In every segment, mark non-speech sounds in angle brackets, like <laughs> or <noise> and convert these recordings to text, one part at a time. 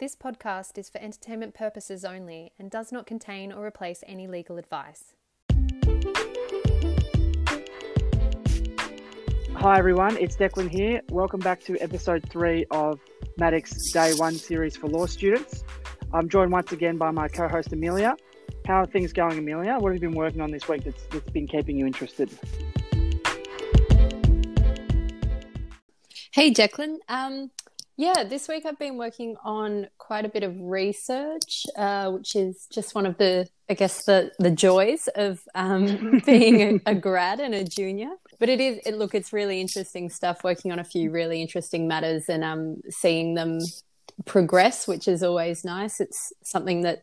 This podcast is for entertainment purposes only and does not contain or replace any legal advice. Hi everyone, it's Declan here. Welcome back to episode three of Maddocks Day One series for law students. I'm joined once again by my co-host Amelia. How are things going, Amelia? What have you been working on this week that's, that's been keeping you interested? Hey, Declan. Um, yeah, this week I've been working on quite a bit of research, uh, which is just one of the, I guess, the the joys of um, <laughs> being a, a, grad and a junior. But it is, it, look, it's really interesting stuff. Working on a few really interesting matters and um, seeing them progress, which is always nice. It's something that.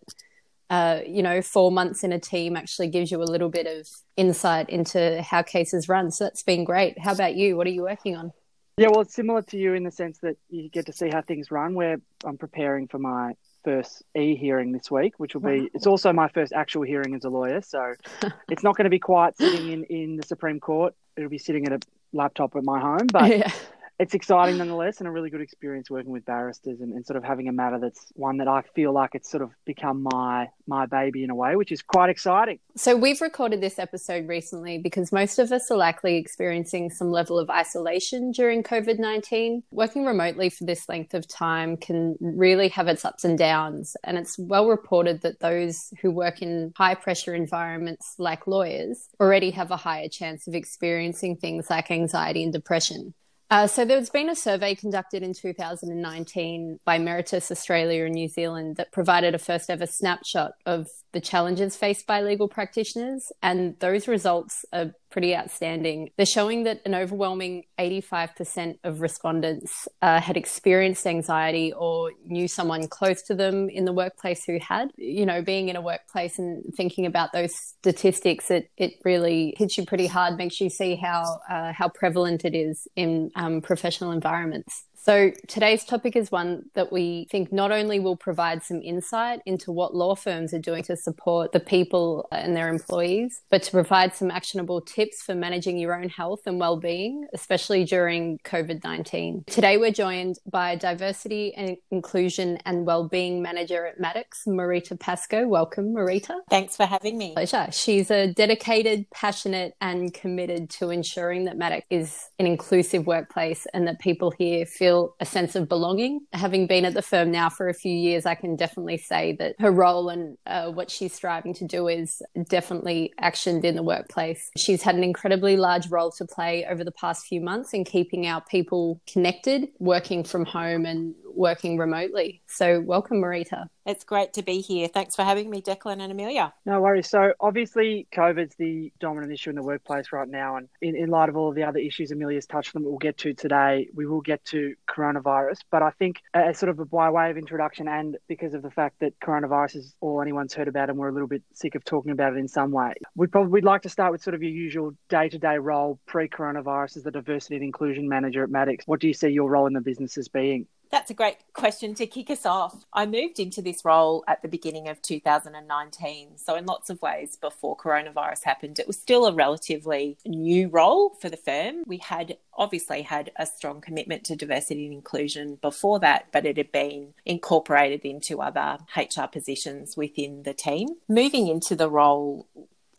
Uh, you know, four months in a team actually gives you a little bit of insight into how cases run. So that's been great. How about you? What are you working on? Yeah, well, it's similar to you in the sense that you get to see how things run. Where I'm preparing for my first e hearing this week, which will be. Wow. It's also my first actual hearing as a lawyer, so <laughs> it's not going to be quite sitting in in the Supreme Court. It'll be sitting at a laptop at my home, but yeah it's exciting nonetheless and a really good experience working with barristers and, and, sort of having a matter that's one that I feel like it's sort of become my my baby in a way, which is quite exciting. So we've recorded this episode recently because most of us are likely experiencing some level of isolation during COVID-19. Working remotely for this length of time can really have its ups and downs. And it's well reported that those who work in high pressure environments like lawyers already have a higher chance of experiencing things like anxiety and depression. Uh, so there's been a survey conducted in 2019 by Meritus Australia and New Zealand that provided a first ever snapshot of the challenges faced by legal practitioners, and those results are pretty outstanding. They're showing that an overwhelming 85% of respondents uh, had experienced anxiety or knew someone close to them in the workplace who had. You know, being in a workplace and thinking about those statistics, it, it really hits you pretty hard, makes you see how, uh, how prevalent it is in um, professional environments. So, today's topic is one that we think not only will provide some insight into what law firms are doing to support the people and their employees, but to provide some actionable tips for managing your own health and well-being, especially during COVID-19. Today, we're joined by diversity and inclusion and well-being manager at Maddocks, Marita Pasco. Welcome, Marita. Thanks for having me. Pleasure. She's a dedicated, passionate, and committed to ensuring that Maddocks is an inclusive workplace and that people here feel feel a sense of belonging. Having been at the firm now for a few years, I can definitely say that her role and uh, what she's striving to do is definitely actioned in the workplace. She's had an incredibly large role to play over the past few months in keeping our people connected, working from home and working remotely. So, welcome, Marita. It's great to be here. Thanks for having me, Declan and Amelia. No worries. So, obviously, COVID's the dominant issue in the workplace right now. And in, in light of all of the other issues Amelia's touched on that we'll get to today, we will get to coronavirus. But I think, as sort of a by way of introduction, and because of the fact that coronavirus is all anyone's heard about, and we're a little bit sick of talking about it in some way, we'd probably we'd like to start with sort of your usual day to day role pre coronavirus as the diversity and inclusion manager at Maddocks. What do you see your role in the business as being? That's a great question to kick us off. I moved into this role at the beginning of 2019. So, in lots of ways, before coronavirus happened, it was still a relatively new role for the firm. We had obviously had a strong commitment to diversity and inclusion before that, but it had been incorporated into other HR positions within the team. Moving into the role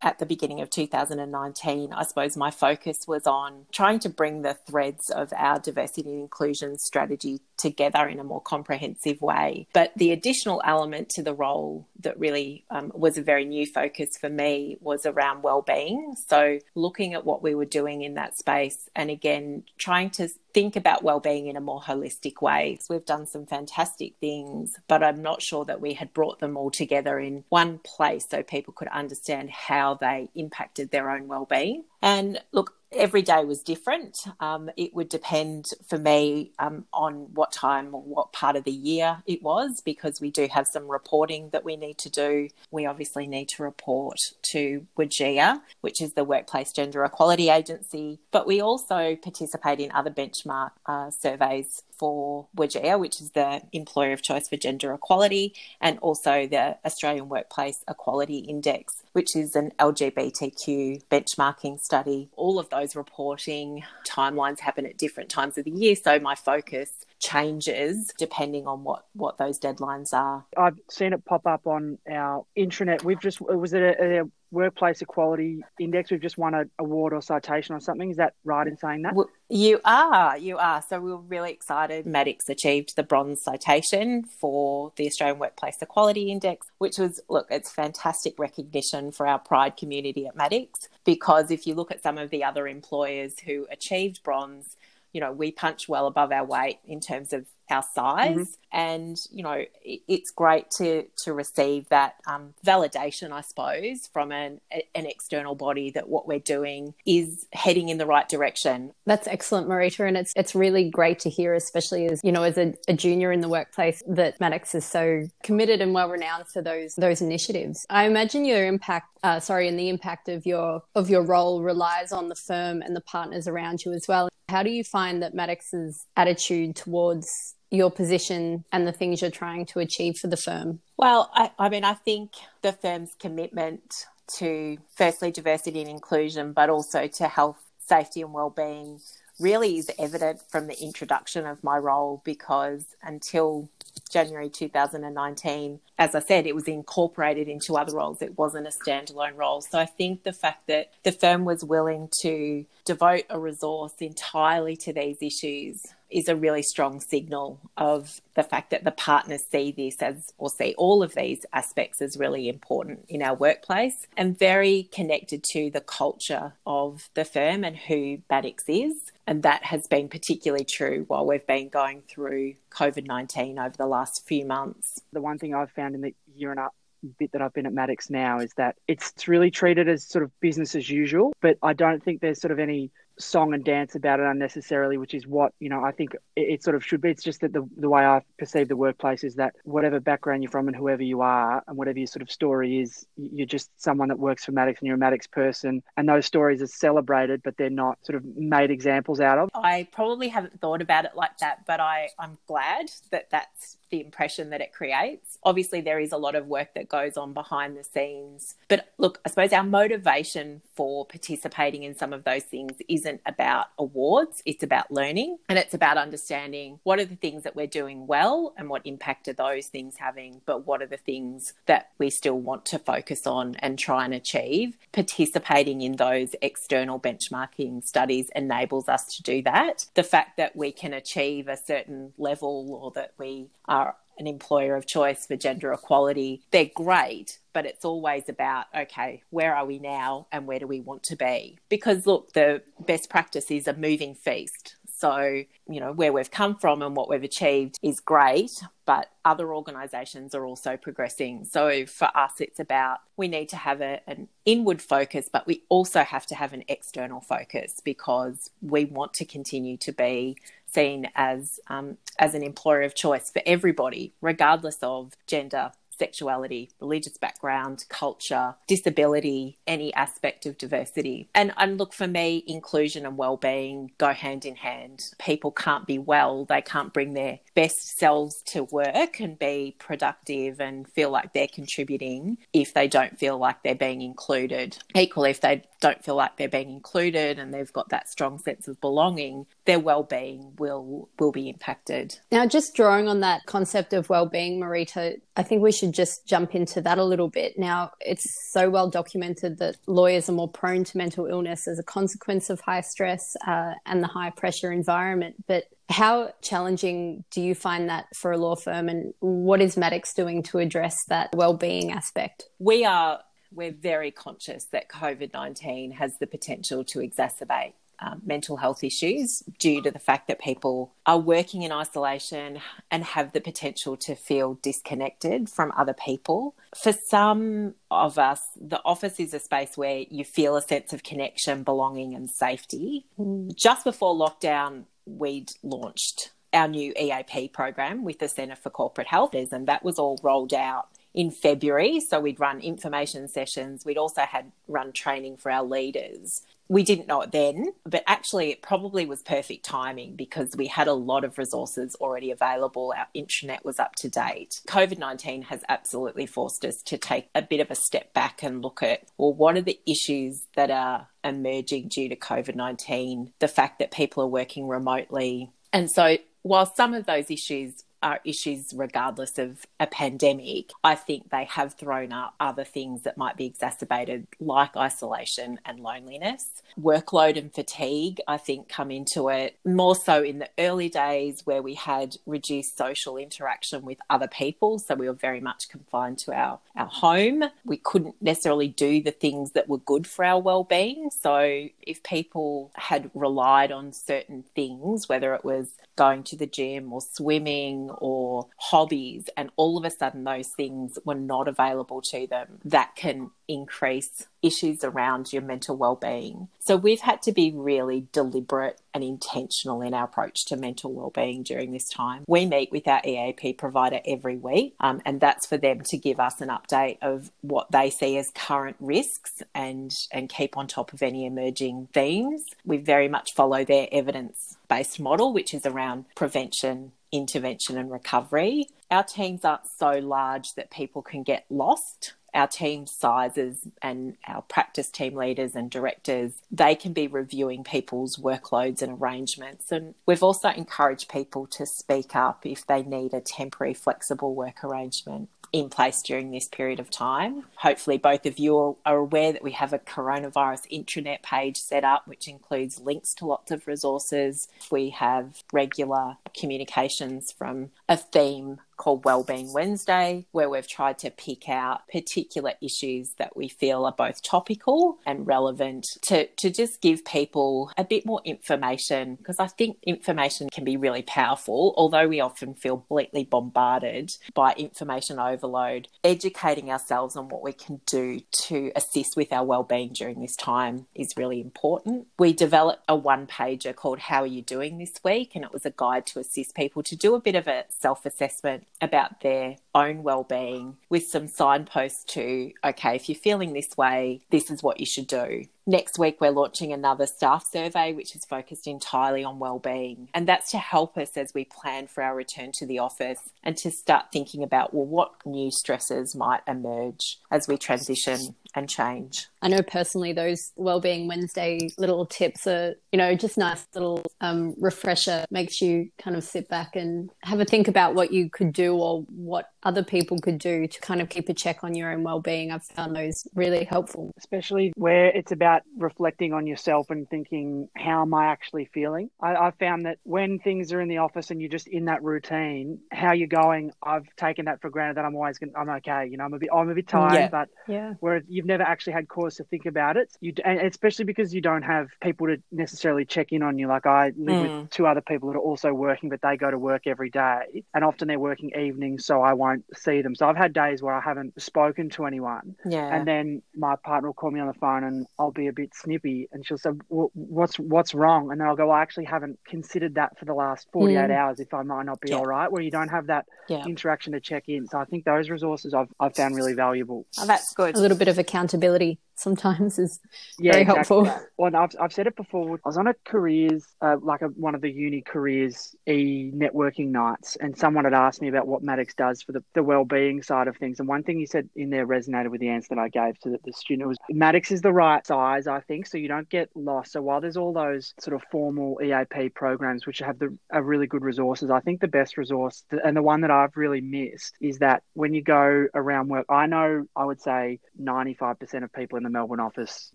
at the beginning of 2019, I suppose my focus was on trying to bring the threads of our diversity and inclusion strategy together in a more comprehensive way. But the additional element to the role that really um, was a very new focus for me was around well-being. So looking at what we were doing in that space, and again trying to think about well-being in a more holistic way. We've done some fantastic things, but I'm not sure that we had brought them all together in one place so people could understand how they impacted their own well-being. And look, every day was different. Um, it would depend for me um, on what time or what part of the year it was because we do have some reporting that we need to do. We obviously need to report to WGEA, which is the Workplace Gender Equality Agency, but we also participate in other benchmark uh, surveys for WGEA, which is the employer of choice for gender equality, and also the Australian Workplace Equality Index, which is an LGBTQ benchmarking study. All of those reporting timelines happen at different times of the year. So my focus changes depending on what what those deadlines are. I've seen it pop up on our intranet. We've just was it a, a workplace equality index? We've just won an award or citation or something. Is that right in saying that? Well, you are, you are. So we are really excited. Maddocks achieved the bronze citation for the Australian Workplace Equality Index, which was look, it's fantastic recognition for our pride community at Maddocks because if you look at some of the other employers who achieved bronze you know, we punch well above our weight in terms of our size. Mm-hmm. And, you know, it, it's great to, to receive that um, validation, I suppose, from an, an external body that what we're doing is heading in the right direction. That's excellent, Marita. And it's, it's really great to hear, especially as, you know, as a, a junior in the workplace, that Maddocks is so committed and well renowned for those, those initiatives. I imagine your impact, uh, sorry, and the impact of your, of your role relies on the firm and the partners around you as well. How do you find that Maddocks's attitude towards your position and the things you're trying to achieve for the firm? Well, I, I mean, I think the firm's commitment to firstly diversity and inclusion, but also to health, safety, and well-being really is evident from the introduction of my role because until January 2019, as I said, it was incorporated into other roles. It wasn't a standalone role. So I think the fact that the firm was willing to devote a resource entirely to these issues is a really strong signal of the fact that the partners see this as, or see all of these aspects as really important in our workplace and very connected to the culture of the firm and who Maddocks is. And that has been particularly true while we've been going through COVID 19 over the last few months. The one thing I've found in the year and a bit that I've been at Maddocks now is that it's really treated as sort of business as usual, but I don't think there's sort of any song and dance about it unnecessarily, which is what you know I think it, it, sort of should be. It's just that the the way I perceive the workplace is that whatever background you're from and whoever you are and whatever your sort of story is, you're just someone that works for Maddocks and you're a Maddocks person, and those stories are celebrated, but they're not sort of made examples out of. I probably haven't thought about it like that, but I I'm glad that that's the impression that it creates. Obviously, there is a lot of work that goes on behind the scenes. But look, I suppose our motivation for participating in some of those things isn't about awards, it's about learning and it's about understanding what are the things that we're doing well and what impact are those things having, but what are the things that we still want to focus on and try and achieve. Participating in those external benchmarking studies enables us to do that. The fact that we can achieve a certain level or that we are an employer of choice for gender equality, they're great, but it's always about, okay, where are we now and where do we want to be? Because look, the best practice is a moving feast. So, you know, where we've come from and what we've achieved is great, but other organisations are also progressing. So for us, it's about we need to have a, an inward focus, but we also have to have an external focus because we want to continue to be seen as um, as an employer of choice for everybody, regardless of gender, sexuality, religious background, culture, disability, any aspect of diversity. And, and look, for me, inclusion and well-being go hand in hand. People can't be well, they can't bring their best selves to work and be productive and feel like they're contributing if they don't feel like they're being included. Equally, if they don't feel like they're being included and they've got that strong sense of belonging, their well-being will will be impacted. Now, just drawing on that concept of well-being, Marita, I think we should just jump into that a little bit. Now, it's so well documented that lawyers are more prone to mental illness as a consequence of high stress uh, and the high pressure environment. But how challenging do you find that for a law firm, and what is Maddocks doing to address that well-being aspect? We are we're very conscious that COVID 19 has the potential to exacerbate um, mental health issues due to the fact that people are working in isolation and have the potential to feel disconnected from other people. For some of us, the office is a space where you feel a sense of connection, belonging, and safety. Mm. Just before lockdown, we'd launched our new EAP program with the Centre for Corporate Health, and that was all rolled out in February. So we'd run information sessions. We'd also had run training for our leaders. We didn't know it then, but actually, it probably was perfect timing because we had a lot of resources already available. Our intranet was up to date. COVID 19 has absolutely forced us to take a bit of a step back and look at well, what are the issues that are emerging due to COVID 19? The fact that people are working remotely, and so while some of those issues are issues regardless of a pandemic, I think they have thrown up other things that might be exacerbated, like isolation and loneliness. Workload and fatigue, I think, come into it more so in the early days where we had reduced social interaction with other people. So we were very much confined to our, our home. We couldn't necessarily do the things that were good for our well-being. So if people had relied on certain things, whether it was going to the gym or swimming or hobbies, and all of a sudden those things were not available to them, that can increase issues around your mental well-being. So we've had to be really deliberate and intentional in our approach to mental well-being during this time. We meet with our EAP provider every week, um, and that's for them to give us an update of what they see as current risks and and keep on top of any emerging themes. We very much follow their evidence-based model, which is around prevention, intervention, and recovery. Our teams aren't so large that people can get lost our team sizes and our practice team leaders and directors, they can be reviewing people's workloads and arrangements. And we've also encouraged people to speak up if they need a temporary flexible work arrangement in place during this period of time. Hopefully, both of you are aware that we have a coronavirus intranet page set up, which includes links to lots of resources. We have regular communications from a theme called Wellbeing Wednesday, where we've tried to pick out particular issues that we feel are both topical and relevant to, to just give people a bit more information. Because I think information can be really powerful, although we often feel completely bombarded by information overload. Educating ourselves on what we can do to assist with our wellbeing during this time is really important. We developed a one pager called How Are You Doing This Week? And it was a guide to assist people to do a bit of a self assessment about their own well-being with some signposts to okay if you're feeling this way this is what you should do. Next week, we're launching another staff survey, which is focused entirely on well-being. And that's to help us as we plan for our return to the office and to start thinking about, well, what new stresses might emerge as we transition and change. I know personally those Wellbeing Wednesday little tips are, you know, just nice little um, refresher, makes you kind of sit back and have a think about what you could do or what other people could do to kind of keep a check on your own well-being. I've found those really helpful. Especially where it's about reflecting on yourself and thinking, how am I actually feeling? I, I found that when things are in the office and you're just in that routine, how you're going, I've taken that for granted that I'm always going I'm okay. You know, I'm a bit, I'm a bit tired, yeah. but yeah. where you've never actually had cause to think about it, you, and especially because you don't have people to necessarily check in on you. Like I live mm. with two other people that are also working, but they go to work every day and often they're working evenings. So I won't see them. So I've had days where I haven't spoken to anyone. Yeah. And then my partner will call me on the phone and I'll be a bit snippy and she'll say, what's, what's wrong? And then I'll go, well, I actually haven't considered that for the last 48 mm. hours if I might not be yeah. all right, where you don't have that yeah. interaction to check in. So I think those resources I've, I've found really valuable. Oh, that's good. A little bit of accountability sometimes is yeah, very exactly. helpful. Well, I've, I've said it before. I was on a careers, uh, like a, one of the uni careers e networking nights, and someone had asked me about what Maddocks does for the, the well-being side of things. And one thing he said in there resonated with the answer that I gave to the, the student was Maddocks is the right size, I think, so you don't get lost. So while there's all those sort of formal EAP programs which have the are really good resources, I think the best resource and the one that I've really missed is that when you go around work, I know I would say 95% of people in the Melbourne office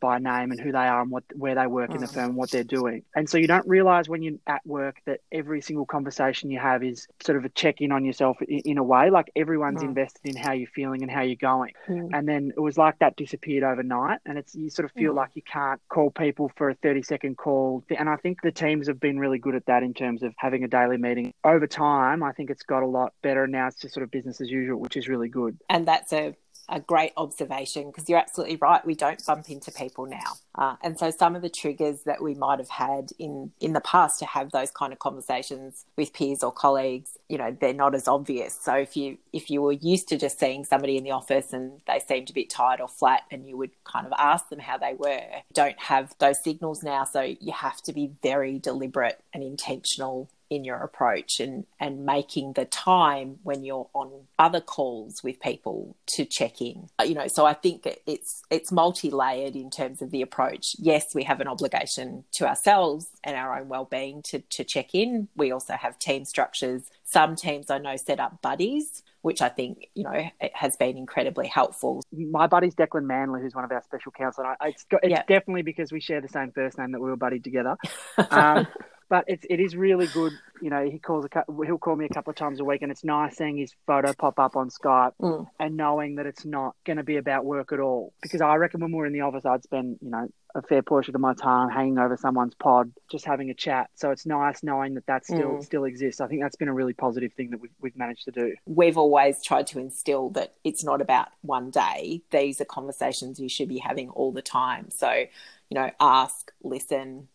by name and who they are and what where they work oh. in the mm. firm, what they're doing. And so you don't realize when you're at work that every single conversation you have is sort of a check in on yourself in, in, a way. Like everyone's oh. invested in how you're feeling and how you're going. Mm. And then it was like that disappeared overnight. And it's you sort of feel mm. like you can't call people for a 30 second call. And I think the teams have been really good at that in terms of having a daily meeting. Over time, I think it's got a lot better. Now it's just sort of business as usual, which is really good. And that's a a great observation because you're absolutely right. We don't bump into people now, uh, and so some of the triggers that we might have had in in the past to have those kind of conversations with peers or colleagues, you know, they're not as obvious. So if you if you were used to just seeing somebody in the office and they seemed a bit tired or flat, and you would kind of ask them how they were, don't have those signals now. So you have to be very deliberate and intentional in your approach and, and making the time when you're on other calls with people to check in. Uh, you know, so I think it's it's multi-layered in terms of the approach. Yes, we have an obligation to ourselves and our own well-being to, to check in. We also have team structures. Some teams I know set up buddies which I think you know has been incredibly helpful. My buddy's Declan Manley, who's one of our special counsel. And it's, it's yeah. definitely because we share the same first name that we were buddied together. Um, <laughs> but it's it is really good. You know, he calls a he'll call me a couple of times a week, and it's nice seeing his photo pop up on Skype mm. and knowing that it's not going to be about work at all. Because I reckon when we're in the office, I'd spend you know a fair portion of my time hanging over someone's pod, just having a chat. So it's nice knowing that that still mm. still exists. I think that's been a really positive thing that we've, we've managed to do. We've always tried to instill that it's not about one day. These are conversations you should be having all the time. So, you know, ask, listen,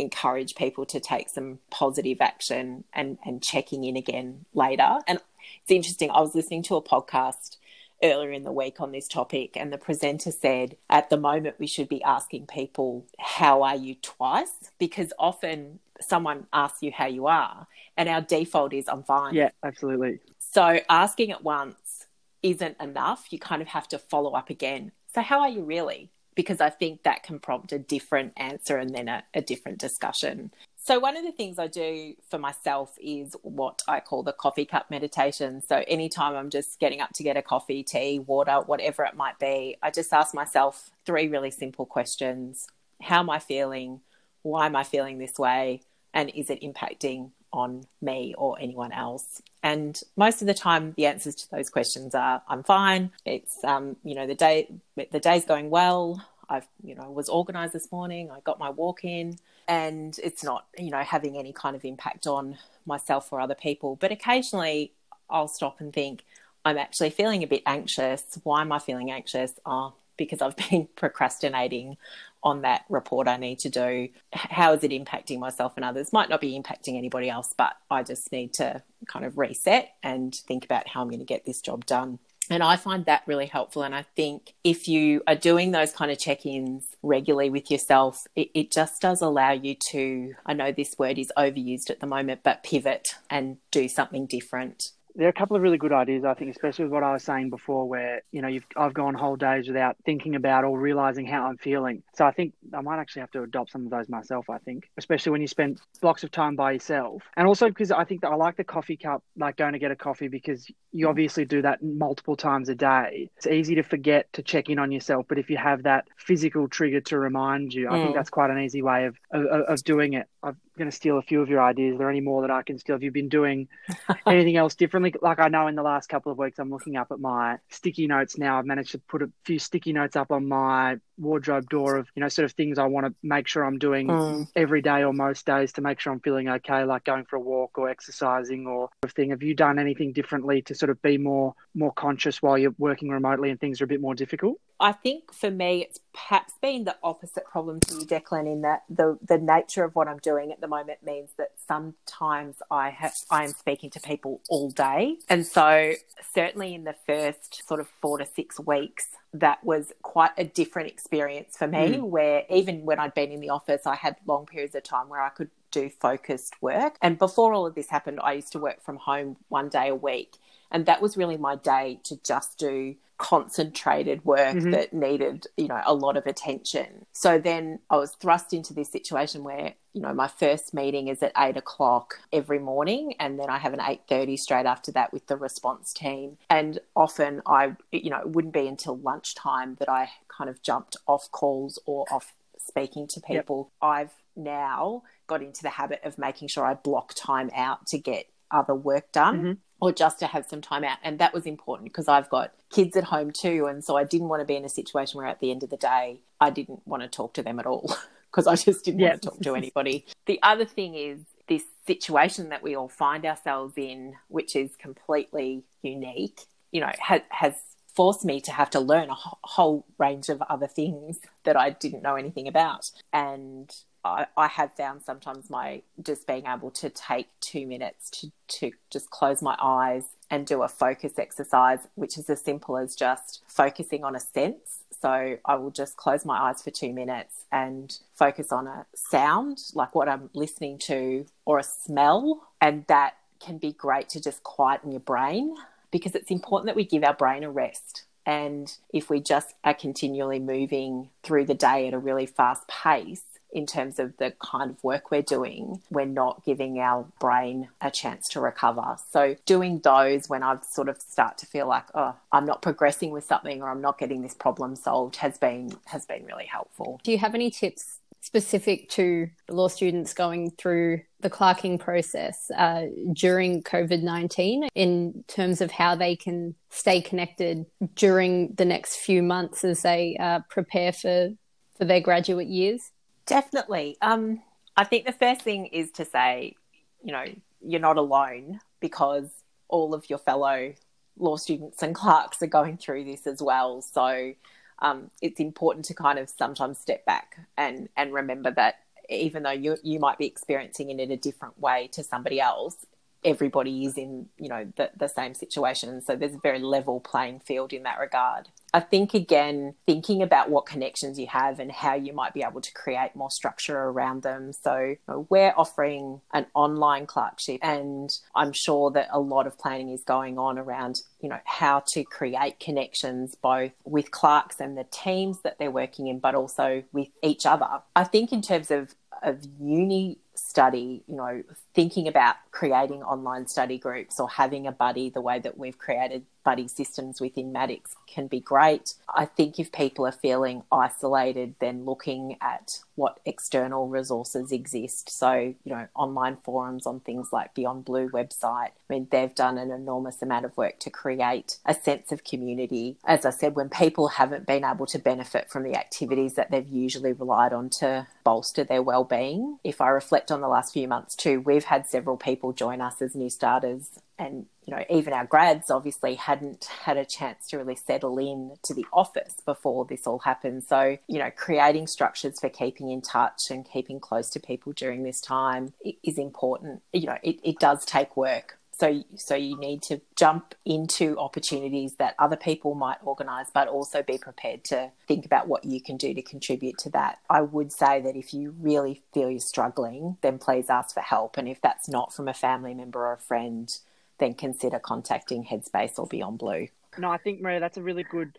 encourage people to take some positive action and, and checking in again later. And it's interesting, I was listening to a podcast earlier in the week on this topic, and the presenter said, at the moment, we should be asking people, How are you twice? Because often someone asks you how you are, and our default is, I'm fine. Yeah, absolutely. So asking it once isn't enough. You kind of have to follow up again. So, how are you really? Because I think that can prompt a different answer and then a, a different discussion. So, one of the things I do for myself is what I call the coffee cup meditation. So, anytime I'm just getting up to get a coffee, tea, water, whatever it might be, I just ask myself three really simple questions How am I feeling? Why am I feeling this way? And is it impacting on me or anyone else? And most of the time, the answers to those questions are I'm fine. It's, um, you know, the day, the day's going well. I've, you know, was organized this morning. I got my walk in and it's not, you know, having any kind of impact on myself or other people. But occasionally I'll stop and think, I'm actually feeling a bit anxious. Why am I feeling anxious? Oh, because I've been <laughs> procrastinating on that report I need to do. How is it impacting myself and others? Might not be impacting anybody else, but I just need to kind of reset and think about how I'm going to get this job done. And I find that really helpful. And I think if you are doing those kind of check ins regularly with yourself, it, it, just does allow you to, I know this word is overused at the moment, but pivot and do something different there are a couple of really good ideas, I think, especially with what I was saying before, where you know you've I've gone whole days without thinking about or realizing how I'm feeling. So I think I might actually have to adopt some of those myself. I think, especially when you spend blocks of time by yourself, and also because I think that I like the coffee cup, like going to get a coffee, because you obviously do that multiple times a day. It's easy to forget to check in on yourself, but if you have that physical trigger to remind you, I think mm. that's quite an easy way of of, of doing it. I'm going to steal a few of your ideas. Are there any more that I can steal? Have you been doing <laughs> anything else differently? Like I know in the last couple of weeks, I'm looking up at my sticky notes now. I've managed to put a few sticky notes up on my wardrobe door of you know sort of things I want to make sure I'm doing mm. every day or most days to make sure I'm feeling okay, like going for a walk or exercising or thing. Have you done anything differently to sort of be more more conscious while you're working remotely and things are a bit more difficult? I think for me, it's perhaps been the opposite problem to you, Declan, in that the the nature of what I'm doing at the moment means that sometimes I have I am speaking to people all day, and so certainly in the first sort of four to six weeks, that was quite a different experience for me. Mm. Where even when I'd been in the office, I had long periods of time where I could do focused work. And before all of this happened, I used to work from home one day a week. And that was really my day to just do concentrated work mm-hmm. that needed, you know, a lot of attention. So then I was thrust into this situation where, you know, my first meeting is at eight o'clock every morning, and then I have an eight thirty straight after that with the response team. And often I, you know, it wouldn't be until lunchtime that I kind of jumped off calls or off speaking to people. Yep. I've now got into the habit of making sure I block time out to get other work done. Mm-hmm or just to have some time out. And that was important because I've got kids at home too. And so I didn't want to be in a situation where at the end of the day, I didn't want to talk to them at all <laughs> because I just didn't want to talk to anybody. <laughs> the other thing is this situation that we all find ourselves in, which is completely unique, you know, ha- has forced me to have to learn a whole range of other things that I didn't know anything about. And I, I have found sometimes my just being able to take two minutes to, to just close my eyes, and do a focus exercise, which is as simple as just focusing on a sense. So I will just close my eyes for two minutes and focus on a sound, like what I'm listening to, or a smell. And that can be great to just quieten your brain because it's important that we give our brain a rest. And if we just are continually moving through the day at a really fast pace, in terms of the kind of work we're doing, we're not giving our brain a chance to recover. So doing those when I've sort of start to feel like, oh, I'm not progressing with something or I'm not getting this problem solved has been has been really helpful. Do you have any tips specific to law students going through the clerking process uh, during COVID 19 in terms of how they can stay connected during the next few months as they uh, prepare for, for their graduate years? Definitely. Um, I think the first thing is to say, you know, you're not alone because all of your fellow law students and clerks are going through this as well. So um, it's important to kind of sometimes step back and and remember that even though you you might be experiencing it in a different way to somebody else, everybody is in you know the, the same situation. So there's a very level playing field in that regard. I think again, thinking about what connections you have and how you might be able to create more structure around them. So, we're offering an online clerkship, and I'm sure that a lot of planning is going on around, you know, how to create connections both with clerks and the teams that they're working in, but also with each other. I think in terms of of uni study, you know, thinking about creating online study groups or having a buddy the way that we've created buddy systems within Maddocks can be great. I think if people are feeling isolated, then looking at what external resources exist. So, you know, online forums on things like Beyond Blue website. I mean, they've done an enormous amount of work to create a sense of community. As I said, when people haven't been able to benefit from the activities that they've usually relied on to bolster their well-being. If I reflect on the last few months too, we've had several people join us as new starters and you know even our grads obviously hadn't had a chance to really settle in to the office before this all happened. So you know creating structures for keeping in touch and keeping close to people during this time is important. You know it, it does take work so so you need to jump into opportunities that other people might organize but also be prepared to think about what you can do to contribute to that i would say that if you really feel you're struggling then please ask for help and if that's not from a family member or a friend then consider contacting Headspace or Beyond Blue. No, I think, Maria, that's a really good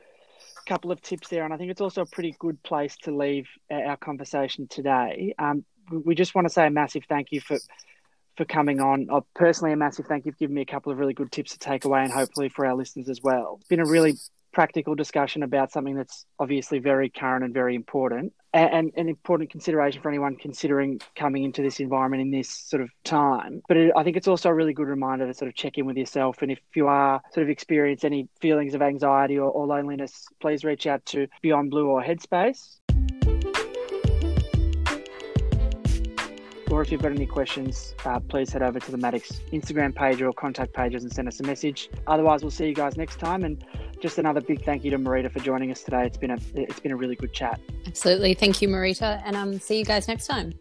couple of tips there. And I think it's also a pretty good place to leave our conversation today. Um, we just want to say a massive thank you for for coming on. Uh, personally, a massive thank you for giving me a couple of really good tips to take away and hopefully for our listeners as well. It's been a really practical discussion about something that's obviously very current and very important and an important consideration for anyone considering coming into this environment in this sort of time. But it, I think it's also a really good reminder to sort of check in with yourself. And if you are sort of experience any feelings of anxiety or, or loneliness, please reach out to Beyond Blue or Headspace. Or if you've got any questions, uh, please head over to the Maddocks Instagram page or contact pages and send us a message. Otherwise, we'll see you guys next time. And just another big thank you to Marita for joining us today. It's been a it's been a really good chat. Absolutely, thank you, Marita, and um, see you guys next time.